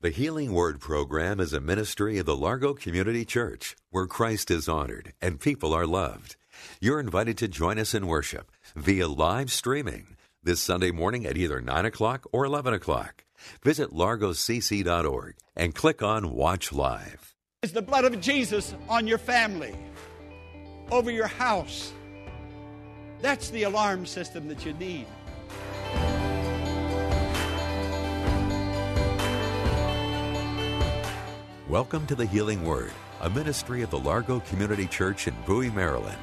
The Healing Word program is a ministry of the Largo Community Church where Christ is honored and people are loved. You're invited to join us in worship via live streaming this Sunday morning at either 9 o'clock or 11 o'clock. Visit largocc.org and click on Watch Live. Is the blood of Jesus on your family, over your house? That's the alarm system that you need. Welcome to the Healing Word, a ministry of the Largo Community Church in Bowie, Maryland.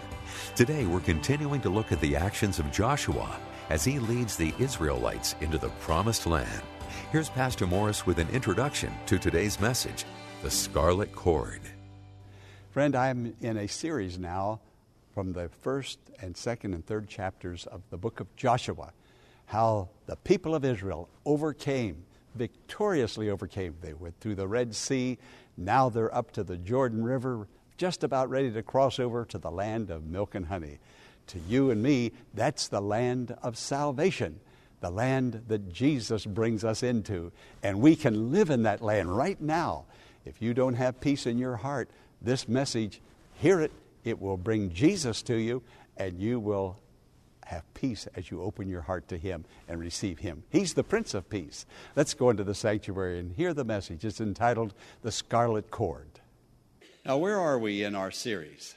Today we're continuing to look at the actions of Joshua as he leads the Israelites into the promised land. Here's Pastor Morris with an introduction to today's message The Scarlet Cord. Friend, I'm in a series now from the first and second and third chapters of the book of Joshua, how the people of Israel overcame victoriously overcame. They went through the Red Sea. Now they're up to the Jordan River, just about ready to cross over to the land of milk and honey. To you and me, that's the land of salvation, the land that Jesus brings us into. And we can live in that land right now. If you don't have peace in your heart, this message, hear it. It will bring Jesus to you, and you will have peace as you open your heart to Him and receive Him. He's the Prince of Peace. Let's go into the sanctuary and hear the message. It's entitled The Scarlet Cord. Now, where are we in our series?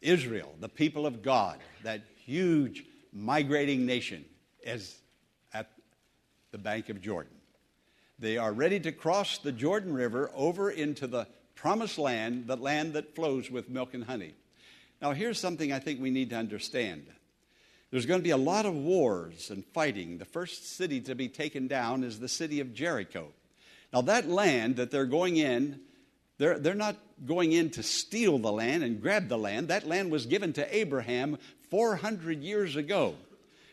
Israel, the people of God, that huge migrating nation, is at the bank of Jordan. They are ready to cross the Jordan River over into the promised land, the land that flows with milk and honey. Now, here's something I think we need to understand. There's going to be a lot of wars and fighting. The first city to be taken down is the city of Jericho. Now, that land that they're going in, they're, they're not going in to steal the land and grab the land. That land was given to Abraham 400 years ago.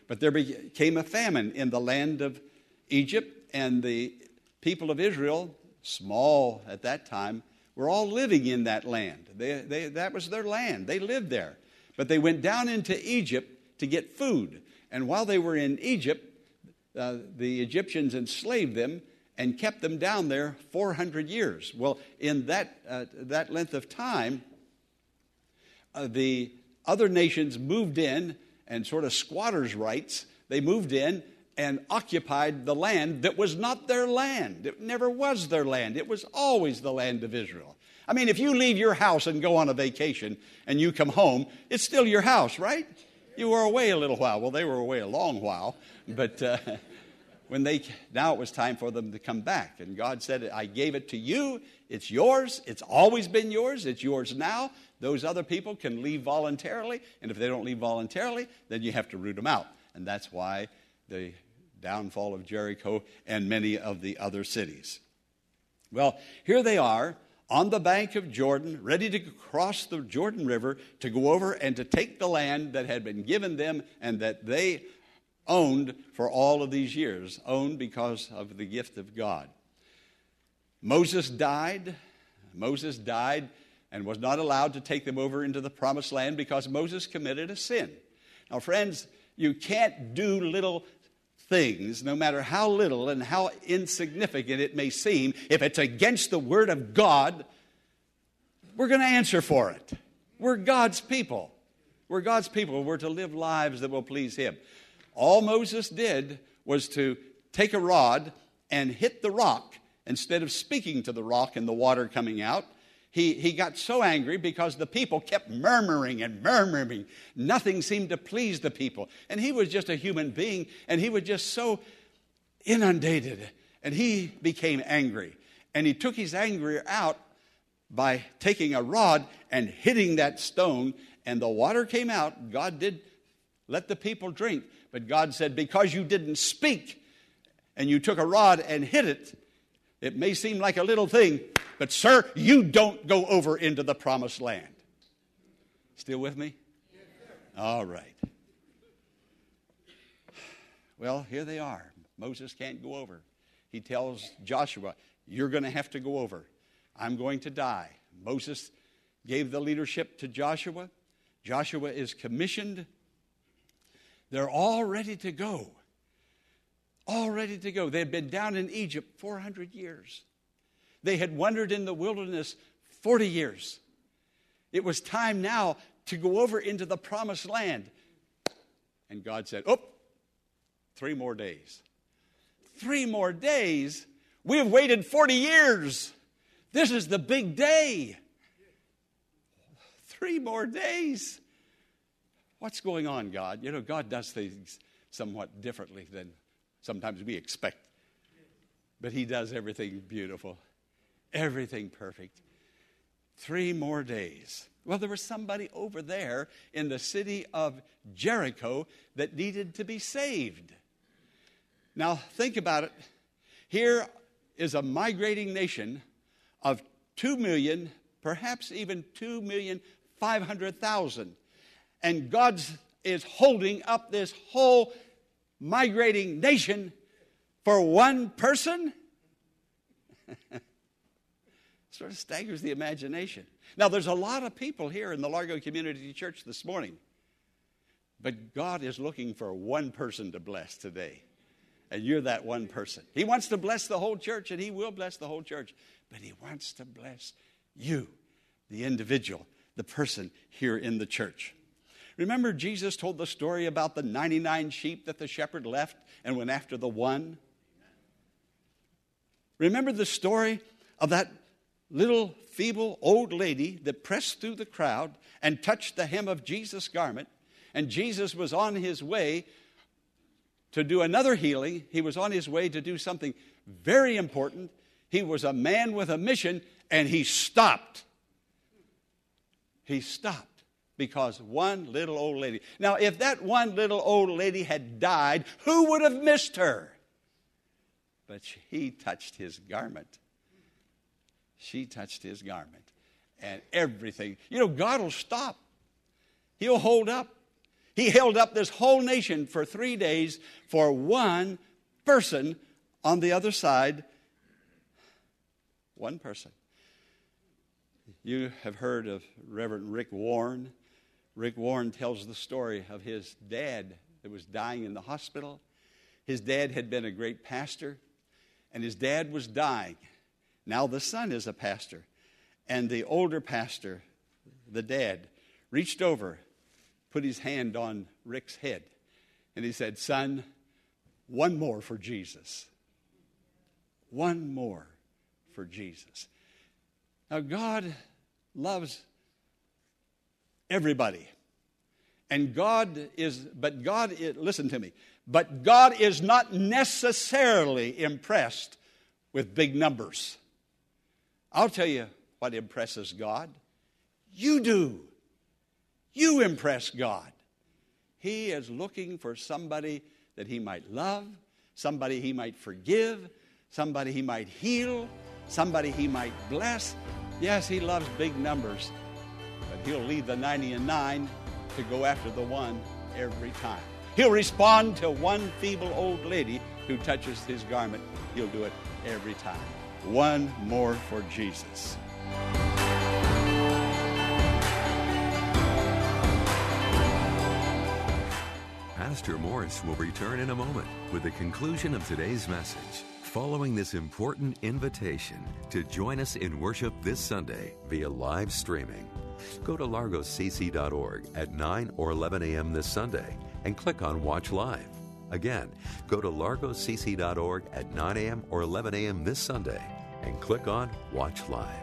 But there became a famine in the land of Egypt, and the people of Israel, small at that time, were all living in that land. They, they, that was their land. They lived there. But they went down into Egypt to get food. And while they were in Egypt, uh, the Egyptians enslaved them and kept them down there 400 years. Well, in that, uh, that length of time, uh, the other nations moved in and sort of squatters' rights. They moved in and occupied the land that was not their land. It never was their land, it was always the land of Israel. I mean, if you leave your house and go on a vacation and you come home, it's still your house, right? You were away a little while. Well, they were away a long while, but uh, when they now it was time for them to come back, and God said, "I gave it to you. It's yours. It's always been yours. It's yours now. Those other people can leave voluntarily, and if they don't leave voluntarily, then you have to root them out." And that's why the downfall of Jericho and many of the other cities. Well, here they are on the bank of Jordan, ready to cross the Jordan River to go over and to take the land that had been given them and that they owned for all of these years, owned because of the gift of God. Moses died. Moses died and was not allowed to take them over into the promised land because Moses committed a sin. Now, friends, you can't do little things, no matter how little and how insignificant it may seem, if it's against the Word of God, we're going to answer for it. We're God's people. We're God's people. We're to live lives that will please Him. All Moses did was to take a rod and hit the rock instead of speaking to the rock and the water coming out he, he got so angry because the people kept murmuring and murmuring. Nothing seemed to please the people. And he was just a human being, and he was just so inundated. And he became angry. And he took his anger out by taking a rod and hitting that stone, and the water came out. God did let the people drink, but God said, Because you didn't speak, and you took a rod and hit it, it may seem like a little thing, but sir, you don't go over into the promised land. Still with me? All right. Well, here they are. Moses can't go over. He tells Joshua, You're going to have to go over. I'm going to die. Moses gave the leadership to Joshua. Joshua is commissioned. They're all ready to go. All ready to go. They've been down in Egypt 400 years. They had wandered in the wilderness 40 years. It was time now to go over into the promised land. And God said, Oh, three more days. Three more days? We have waited 40 years. This is the big day. Three more days. What's going on, God? You know, God does things somewhat differently than sometimes we expect. But He does everything beautiful, everything perfect. Three more days. Well, there was somebody over there in the city of Jericho that needed to be saved. Now, think about it. Here is a migrating nation of 2 million, perhaps even 2 million 500,000. And God is holding up this whole migrating nation for one person? Sort of staggers the imagination. Now, there's a lot of people here in the Largo Community Church this morning, but God is looking for one person to bless today. And you're that one person. He wants to bless the whole church, and He will bless the whole church, but He wants to bless you, the individual, the person here in the church. Remember, Jesus told the story about the 99 sheep that the shepherd left and went after the one? Remember the story of that little feeble old lady that pressed through the crowd and touched the hem of Jesus' garment, and Jesus was on his way to do another healing. He was on his way to do something very important. He was a man with a mission, and he stopped. He stopped because one little old lady. Now, if that one little old lady had died, who would have missed her? But he touched his garment. She touched his garment. And everything, you know, God will stop. He'll hold up. He held up this whole nation for three days for one person on the other side. One person. You have heard of Reverend Rick Warren. Rick Warren tells the story of his dad that was dying in the hospital. His dad had been a great pastor, and his dad was dying. Now the son is a pastor, and the older pastor, the dad, reached over, put his hand on Rick's head, and he said, Son, one more for Jesus. One more for Jesus. Now, God loves everybody. And God is, but God, is, listen to me, but God is not necessarily impressed with big numbers. I'll tell you what impresses God. You do. You impress God. He is looking for somebody that he might love, somebody he might forgive, somebody he might heal, somebody he might bless. Yes, he loves big numbers, but He'll leave the 90 and 9 to go after the one every time. He'll respond to one feeble old lady who touches his garment. He'll do it every time. One more for Jesus. Pastor Morris will return in a moment with the conclusion of today's message. Following this important invitation to join us in worship this Sunday via live streaming. Go to largocc.org at 9 or 11 a.m. this Sunday and click on Watch Live. Again, go to largocc.org at 9 a.m. or 11 a.m. this Sunday and click on Watch Live.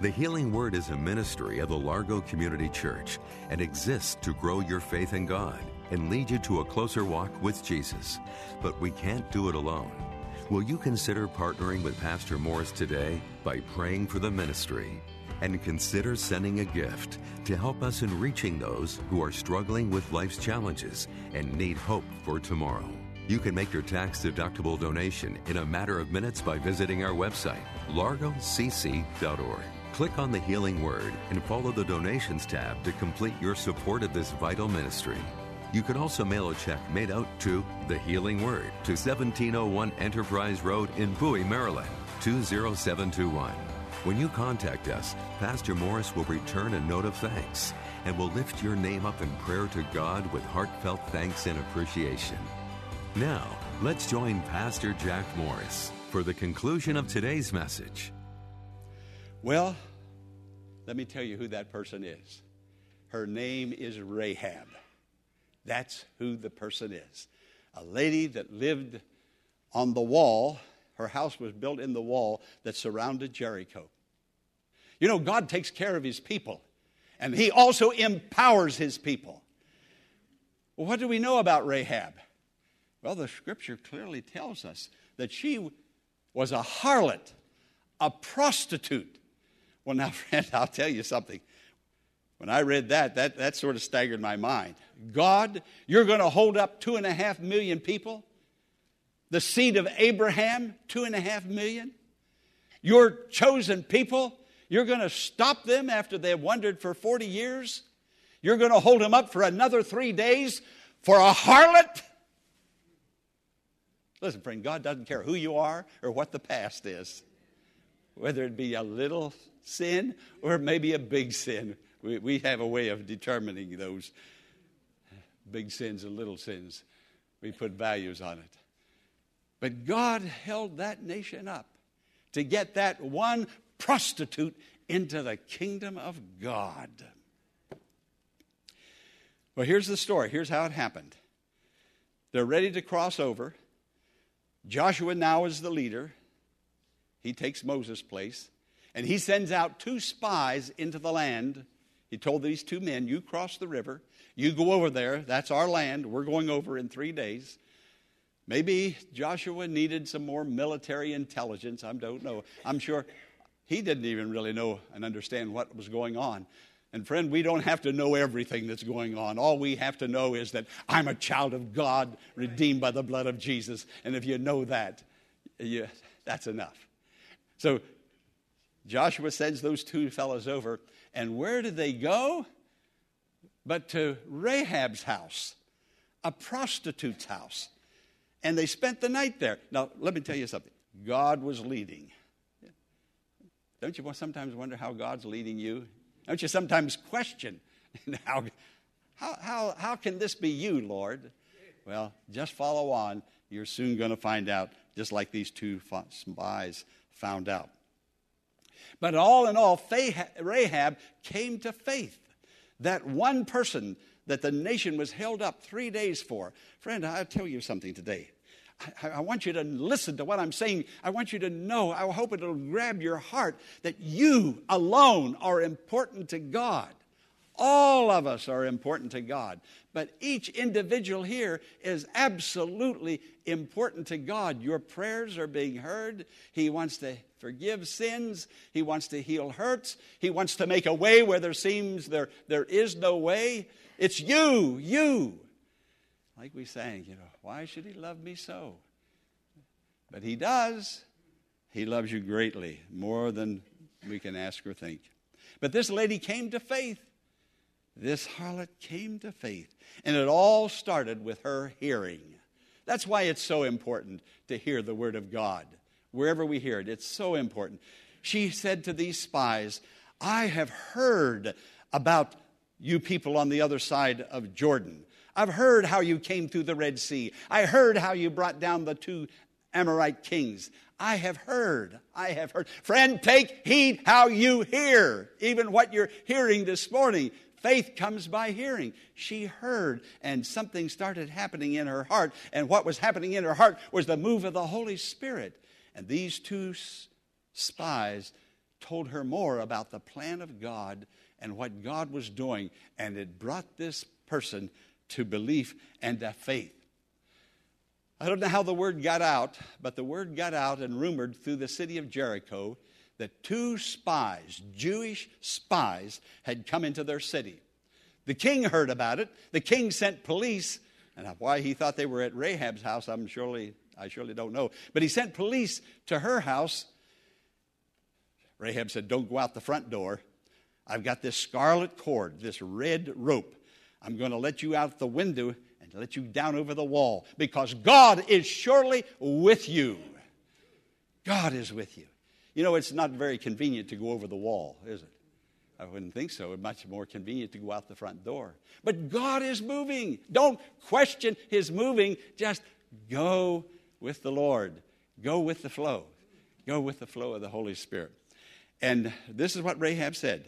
The Healing Word is a ministry of the Largo Community Church and exists to grow your faith in God and lead you to a closer walk with Jesus. But we can't do it alone. Will you consider partnering with Pastor Morris today by praying for the ministry? And consider sending a gift to help us in reaching those who are struggling with life's challenges and need hope for tomorrow. You can make your tax deductible donation in a matter of minutes by visiting our website, largocc.org. Click on the Healing Word and follow the Donations tab to complete your support of this vital ministry. You can also mail a check made out to The Healing Word to 1701 Enterprise Road in Bowie, Maryland, 20721. When you contact us, Pastor Morris will return a note of thanks and will lift your name up in prayer to God with heartfelt thanks and appreciation. Now, let's join Pastor Jack Morris for the conclusion of today's message. Well, let me tell you who that person is. Her name is Rahab. That's who the person is. A lady that lived on the wall. Her house was built in the wall that surrounded Jericho. You know, God takes care of his people, and he also empowers his people. Well, what do we know about Rahab? Well, the scripture clearly tells us that she was a harlot, a prostitute. Well, now, friend, I'll tell you something. When I read that, that, that sort of staggered my mind. God, you're going to hold up two and a half million people? The seed of Abraham, two and a half million? Your chosen people, you're going to stop them after they've wandered for 40 years? You're going to hold them up for another three days for a harlot? Listen, friend, God doesn't care who you are or what the past is, whether it be a little sin or maybe a big sin. We, we have a way of determining those big sins and little sins. We put values on it. But God held that nation up to get that one prostitute into the kingdom of God. Well, here's the story. Here's how it happened. They're ready to cross over. Joshua now is the leader. He takes Moses' place. And he sends out two spies into the land. He told these two men, You cross the river, you go over there, that's our land, we're going over in three days. Maybe Joshua needed some more military intelligence. I don't know. I'm sure he didn't even really know and understand what was going on. And friend, we don't have to know everything that's going on. All we have to know is that I'm a child of God, redeemed by the blood of Jesus. And if you know that, you, that's enough. So Joshua sends those two fellows over, and where did they go? But to Rahab's house, a prostitute's house. And they spent the night there. Now, let me tell you something God was leading. Don't you sometimes wonder how God's leading you? Don't you sometimes question how, how, how, how can this be you, Lord? Well, just follow on. You're soon going to find out, just like these two spies found out. But all in all, Rahab came to faith. That one person that the nation was held up three days for. Friend, I'll tell you something today. I, I, want you to listen to what I'm saying. I want you to know, I hope it'll grab your heart that you alone are important to God. All of us are important to God, but each individual here is absolutely important to God. Your prayers are being heard. He wants to forgive sins, He wants to heal hurts, He wants to make a way where there seems there, there is no way. It's you, you. Like we sang, you know, why should He love me so? But He does. He loves you greatly, more than we can ask or think. But this lady came to faith. This harlot came to faith. And it all started with her hearing. That's why it's so important to hear the Word of God. Wherever we hear it, it's so important. She said to these spies, I have heard about you people on the other side of Jordan. I've heard how you came through the Red Sea. I heard how you brought down the two Amorite kings. I have heard. I have heard. Friend, take heed how you hear, even what you're hearing this morning. Faith comes by hearing. She heard, and something started happening in her heart. And what was happening in her heart was the move of the Holy Spirit. And these two spies told her more about the plan of God and what God was doing. And it brought this person to belief and to faith. I don't know how the word got out, but the word got out and rumored through the city of Jericho that two spies, Jewish spies, had come into their city. The king heard about it. The king sent police And why he thought they were at Rahab's house, I'm surely, I surely don't know. But he sent police to her house. Rahab said, Don't go out the front door. I've got this scarlet cord, this red rope. I'm going to let you out the window and let you down over the wall because God is surely with you. God is with you. You know, it's not very convenient to go over the wall, is it? I wouldn't think so. It's much more convenient to go out the front door. But God is moving. Don't question His moving. Just go with the Lord. Go with the flow. Go with the flow of the Holy Spirit. And this is what Rahab said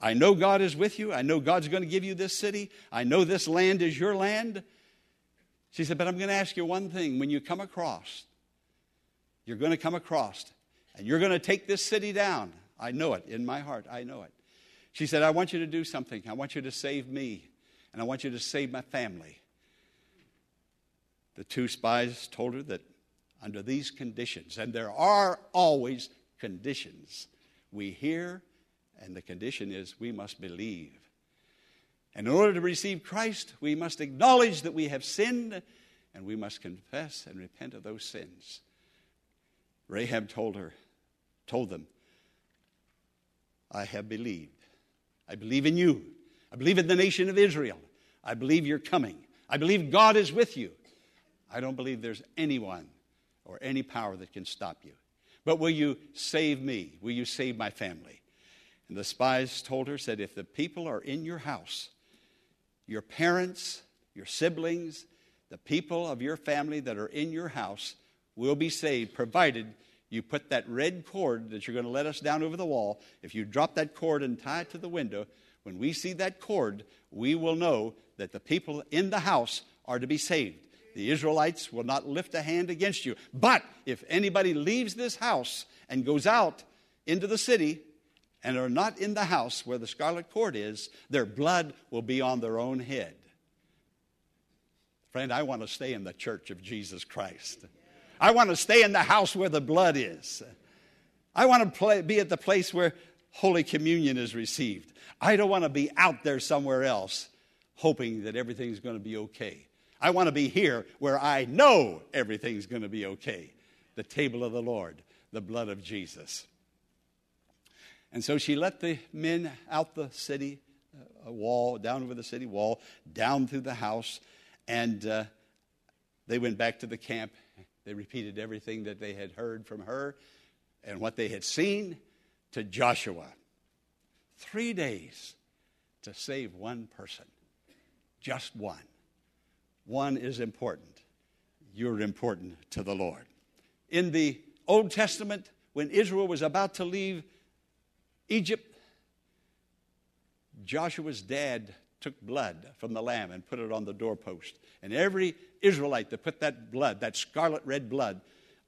I know God is with you. I know God's going to give you this city. I know this land is your land. She said, But I'm going to ask you one thing. When you come across, you're going to come across, and you're going to take this city down. I know it in my heart. I know it. She said, I want you to do something. I want you to save me, and I want you to save my family. The two spies told her that under these conditions, and there are always conditions, we hear, and the condition is we must believe. In order to receive Christ, we must acknowledge that we have sinned, and we must confess and repent of those sins. Rahab told her, told them, I have believed. I believe in you. I believe in the nation of Israel. I believe you're coming. I believe God is with you. I don't believe there's anyone or any power that can stop you. But will you save me? Will you save my family? And the spies told her, said, if the people are in your house, your parents, your siblings, the people of your family that are in your house will be saved, provided you put that red cord that you're going to let us down over the wall. If you drop that cord and tie it to the window, when we see that cord, we will know that the people in the house are to be saved. The Israelites will not lift a hand against you. But if anybody leaves this house and goes out into the city and are not in the house where the scarlet cord is, their blood will be on their own head. Friend, I want to stay in the church of Jesus Christ. I want to stay in the house where the blood is. I want to play, be at the place where Holy Communion is received. I don't want to be out there somewhere else hoping that everything's going to be okay. I want to be here where I know everything's going to be okay. The table of the Lord, the blood of Jesus. And so she let the men out the city uh, wall, down over the city wall, down through the house, and uh, they went back to the camp they repeated everything that they had heard from her and what they had seen to Joshua. Three days to save one person. Just one. One is important. You're important to the Lord. In the Old Testament, when Israel was about to leave Egypt, Joshua's dad took blood from the lamb and put it on the doorpost. And every Israelite that put that blood, that scarlet red blood,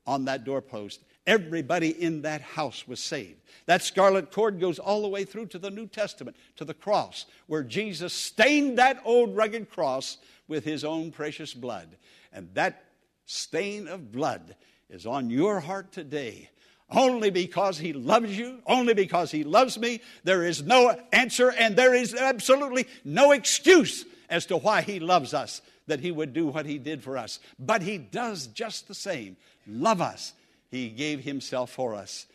on that doorpost, everybody in that house was saved. That scarlet cord goes all the way through to the New Testament, to the cross, where Jesus stained that old rugged cross with his own precious blood. And that stain of blood is on your heart today only because he loves you, only because he loves me. There is no answer and there is absolutely no excuse as to why he loves us, that he would do what he did for us. But he does just the same love us. He gave himself for us.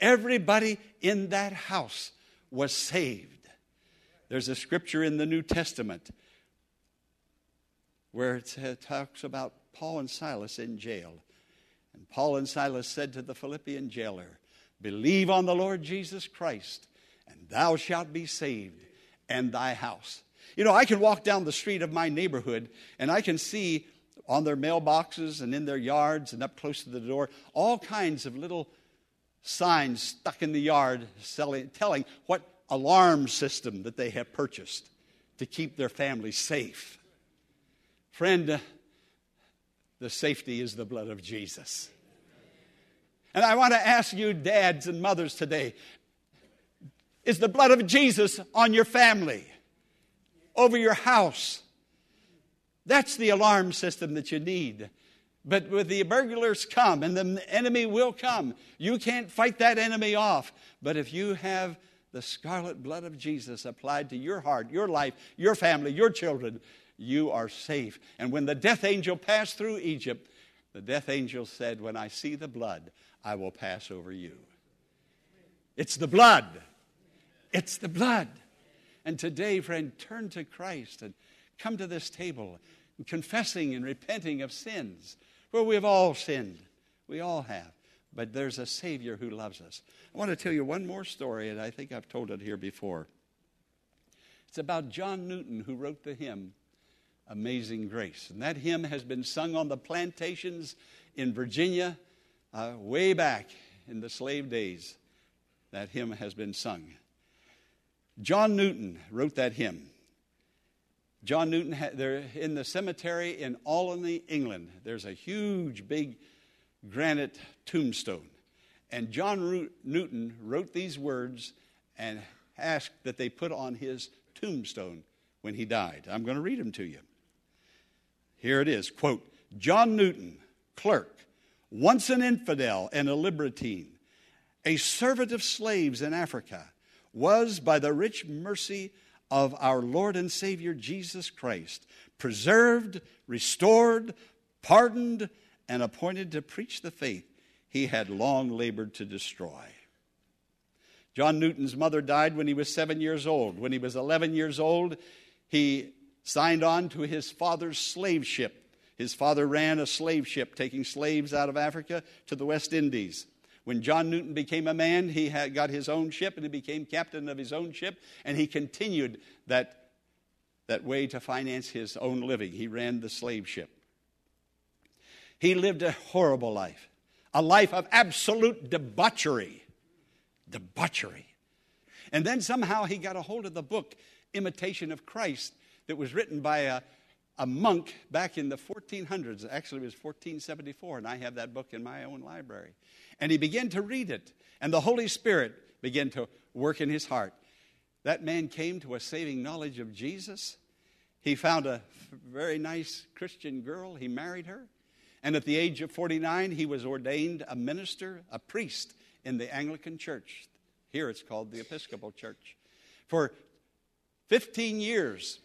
Everybody in that house was saved. There's a scripture in the New Testament where it talks about Paul and Silas in jail. Paul and Silas said to the Philippian jailer, Believe on the Lord Jesus Christ, and thou shalt be saved, and thy house. You know, I can walk down the street of my neighborhood and I can see on their mailboxes and in their yards and up close to the door all kinds of little signs stuck in the yard selling, telling what alarm system that they have purchased to keep their family safe. Friend, the safety is the blood of Jesus. And I want to ask you, dads and mothers, today is the blood of Jesus on your family, over your house? That's the alarm system that you need. But with the burglars come and the enemy will come, you can't fight that enemy off. But if you have the scarlet blood of Jesus applied to your heart, your life, your family, your children, you are safe. And when the death angel passed through Egypt, the death angel said, When I see the blood, I will pass over you. It's the blood. It's the blood. And today, friend, turn to Christ and come to this table, confessing and repenting of sins. For we have all sinned. We all have. But there's a Savior who loves us. I want to tell you one more story, and I think I've told it here before. It's about John Newton, who wrote the hymn, Amazing Grace. And that hymn has been sung on the plantations in Virginia uh, way back in the slave days. That hymn has been sung. John Newton wrote that hymn. John Newton, they're in the cemetery in Olney, England. There's a huge, big granite tombstone. And John Newton wrote these words and asked that they put on his tombstone when he died. I'm going to read them to you. Here it is quote, John Newton, clerk, once an infidel and a libertine, a servant of slaves in Africa, was by the rich mercy of our Lord and Savior Jesus Christ preserved, restored, pardoned, and appointed to preach the faith he had long labored to destroy. John Newton's mother died when he was seven years old. When he was 11 years old, he signed on to his father's slave ship. His father ran a slave ship taking slaves out of Africa to the West Indies. When John Newton became a man, he got his own ship and he became captain of his own ship, and he continued that, that way to finance his own living. He ran the slave ship. He lived a horrible life, a life of absolute debauchery. Debauchery. And then somehow he got a hold of the book, Imitation of Christ, that was written by a, a monk back in the 1400s. Actually, it was 1474, and I have that book in my own library. And he began to read it, and the Holy Spirit began to work in his heart. That man came to a saving knowledge of Jesus. He found a very nice Christian girl, he married her. And at the age of 49, he was ordained a minister, a priest in the Anglican Church. Here it's called the Episcopal Church. For 15 years,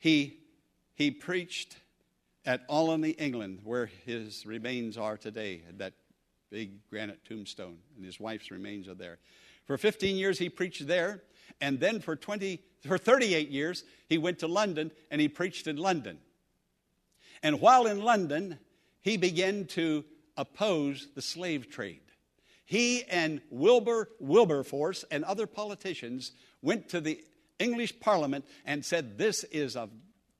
he, he preached at Olney, England, where his remains are today, that big granite tombstone, and his wife's remains are there. For 15 years, he preached there, and then for, 20, for 38 years, he went to London and he preached in London. And while in London, he began to oppose the slave trade. He and Wilbur Wilberforce and other politicians went to the English Parliament and said, This is of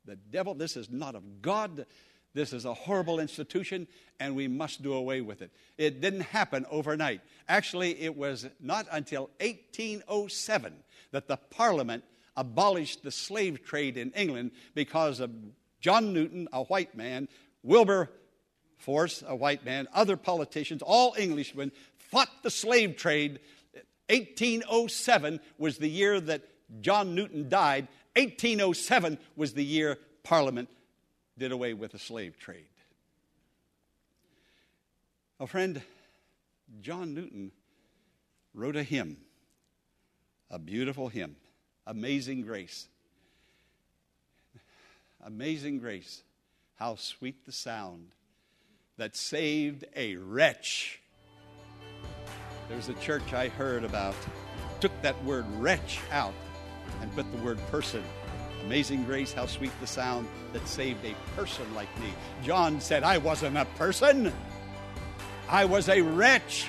the devil, this is not of God. This is a horrible institution, and we must do away with it. It didn't happen overnight. Actually, it was not until 1807 that the Parliament abolished the slave trade in England because of John Newton, a white man, Wilberforce, a white man, other politicians, all Englishmen, fought the slave trade. 1807 was the year that John Newton died. 1807 was the year Parliament did away with the slave trade. A friend, John Newton, wrote a hymn, a beautiful hymn, Amazing Grace. Amazing Grace, how sweet the sound that saved a wretch. There's a church I heard about, took that word wretch out and put the word person Amazing grace, how sweet the sound that saved a person like me. John said, I wasn't a person, I was a wretch.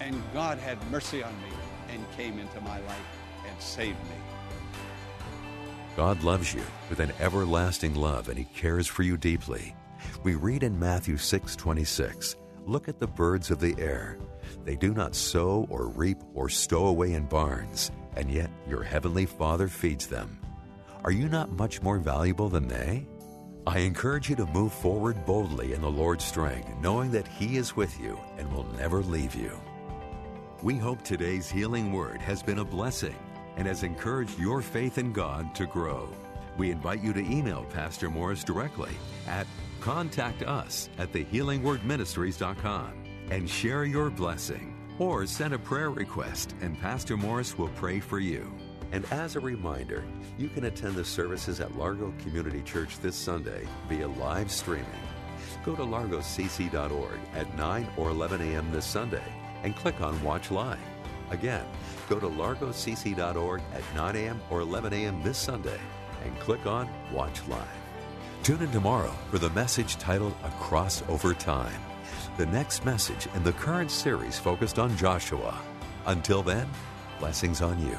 And God had mercy on me and came into my life and saved me. God loves you with an everlasting love and he cares for you deeply. We read in Matthew 6:26, "Look at the birds of the air. They do not sow or reap or stow away in barns, and yet your heavenly Father feeds them." Are you not much more valuable than they? I encourage you to move forward boldly in the Lord's strength, knowing that He is with you and will never leave you. We hope today's healing word has been a blessing and has encouraged your faith in God to grow. We invite you to email Pastor Morris directly at contact us at thehealingwordministries.com and share your blessing or send a prayer request and Pastor Morris will pray for you. And as a reminder, you can attend the services at Largo Community Church this Sunday via live streaming. Go to largocc.org at 9 or 11 a.m. this Sunday and click on Watch Live. Again, go to largocc.org at 9 a.m. or 11 a.m. this Sunday and click on Watch Live. Tune in tomorrow for the message titled Across Over Time, the next message in the current series focused on Joshua. Until then, blessings on you.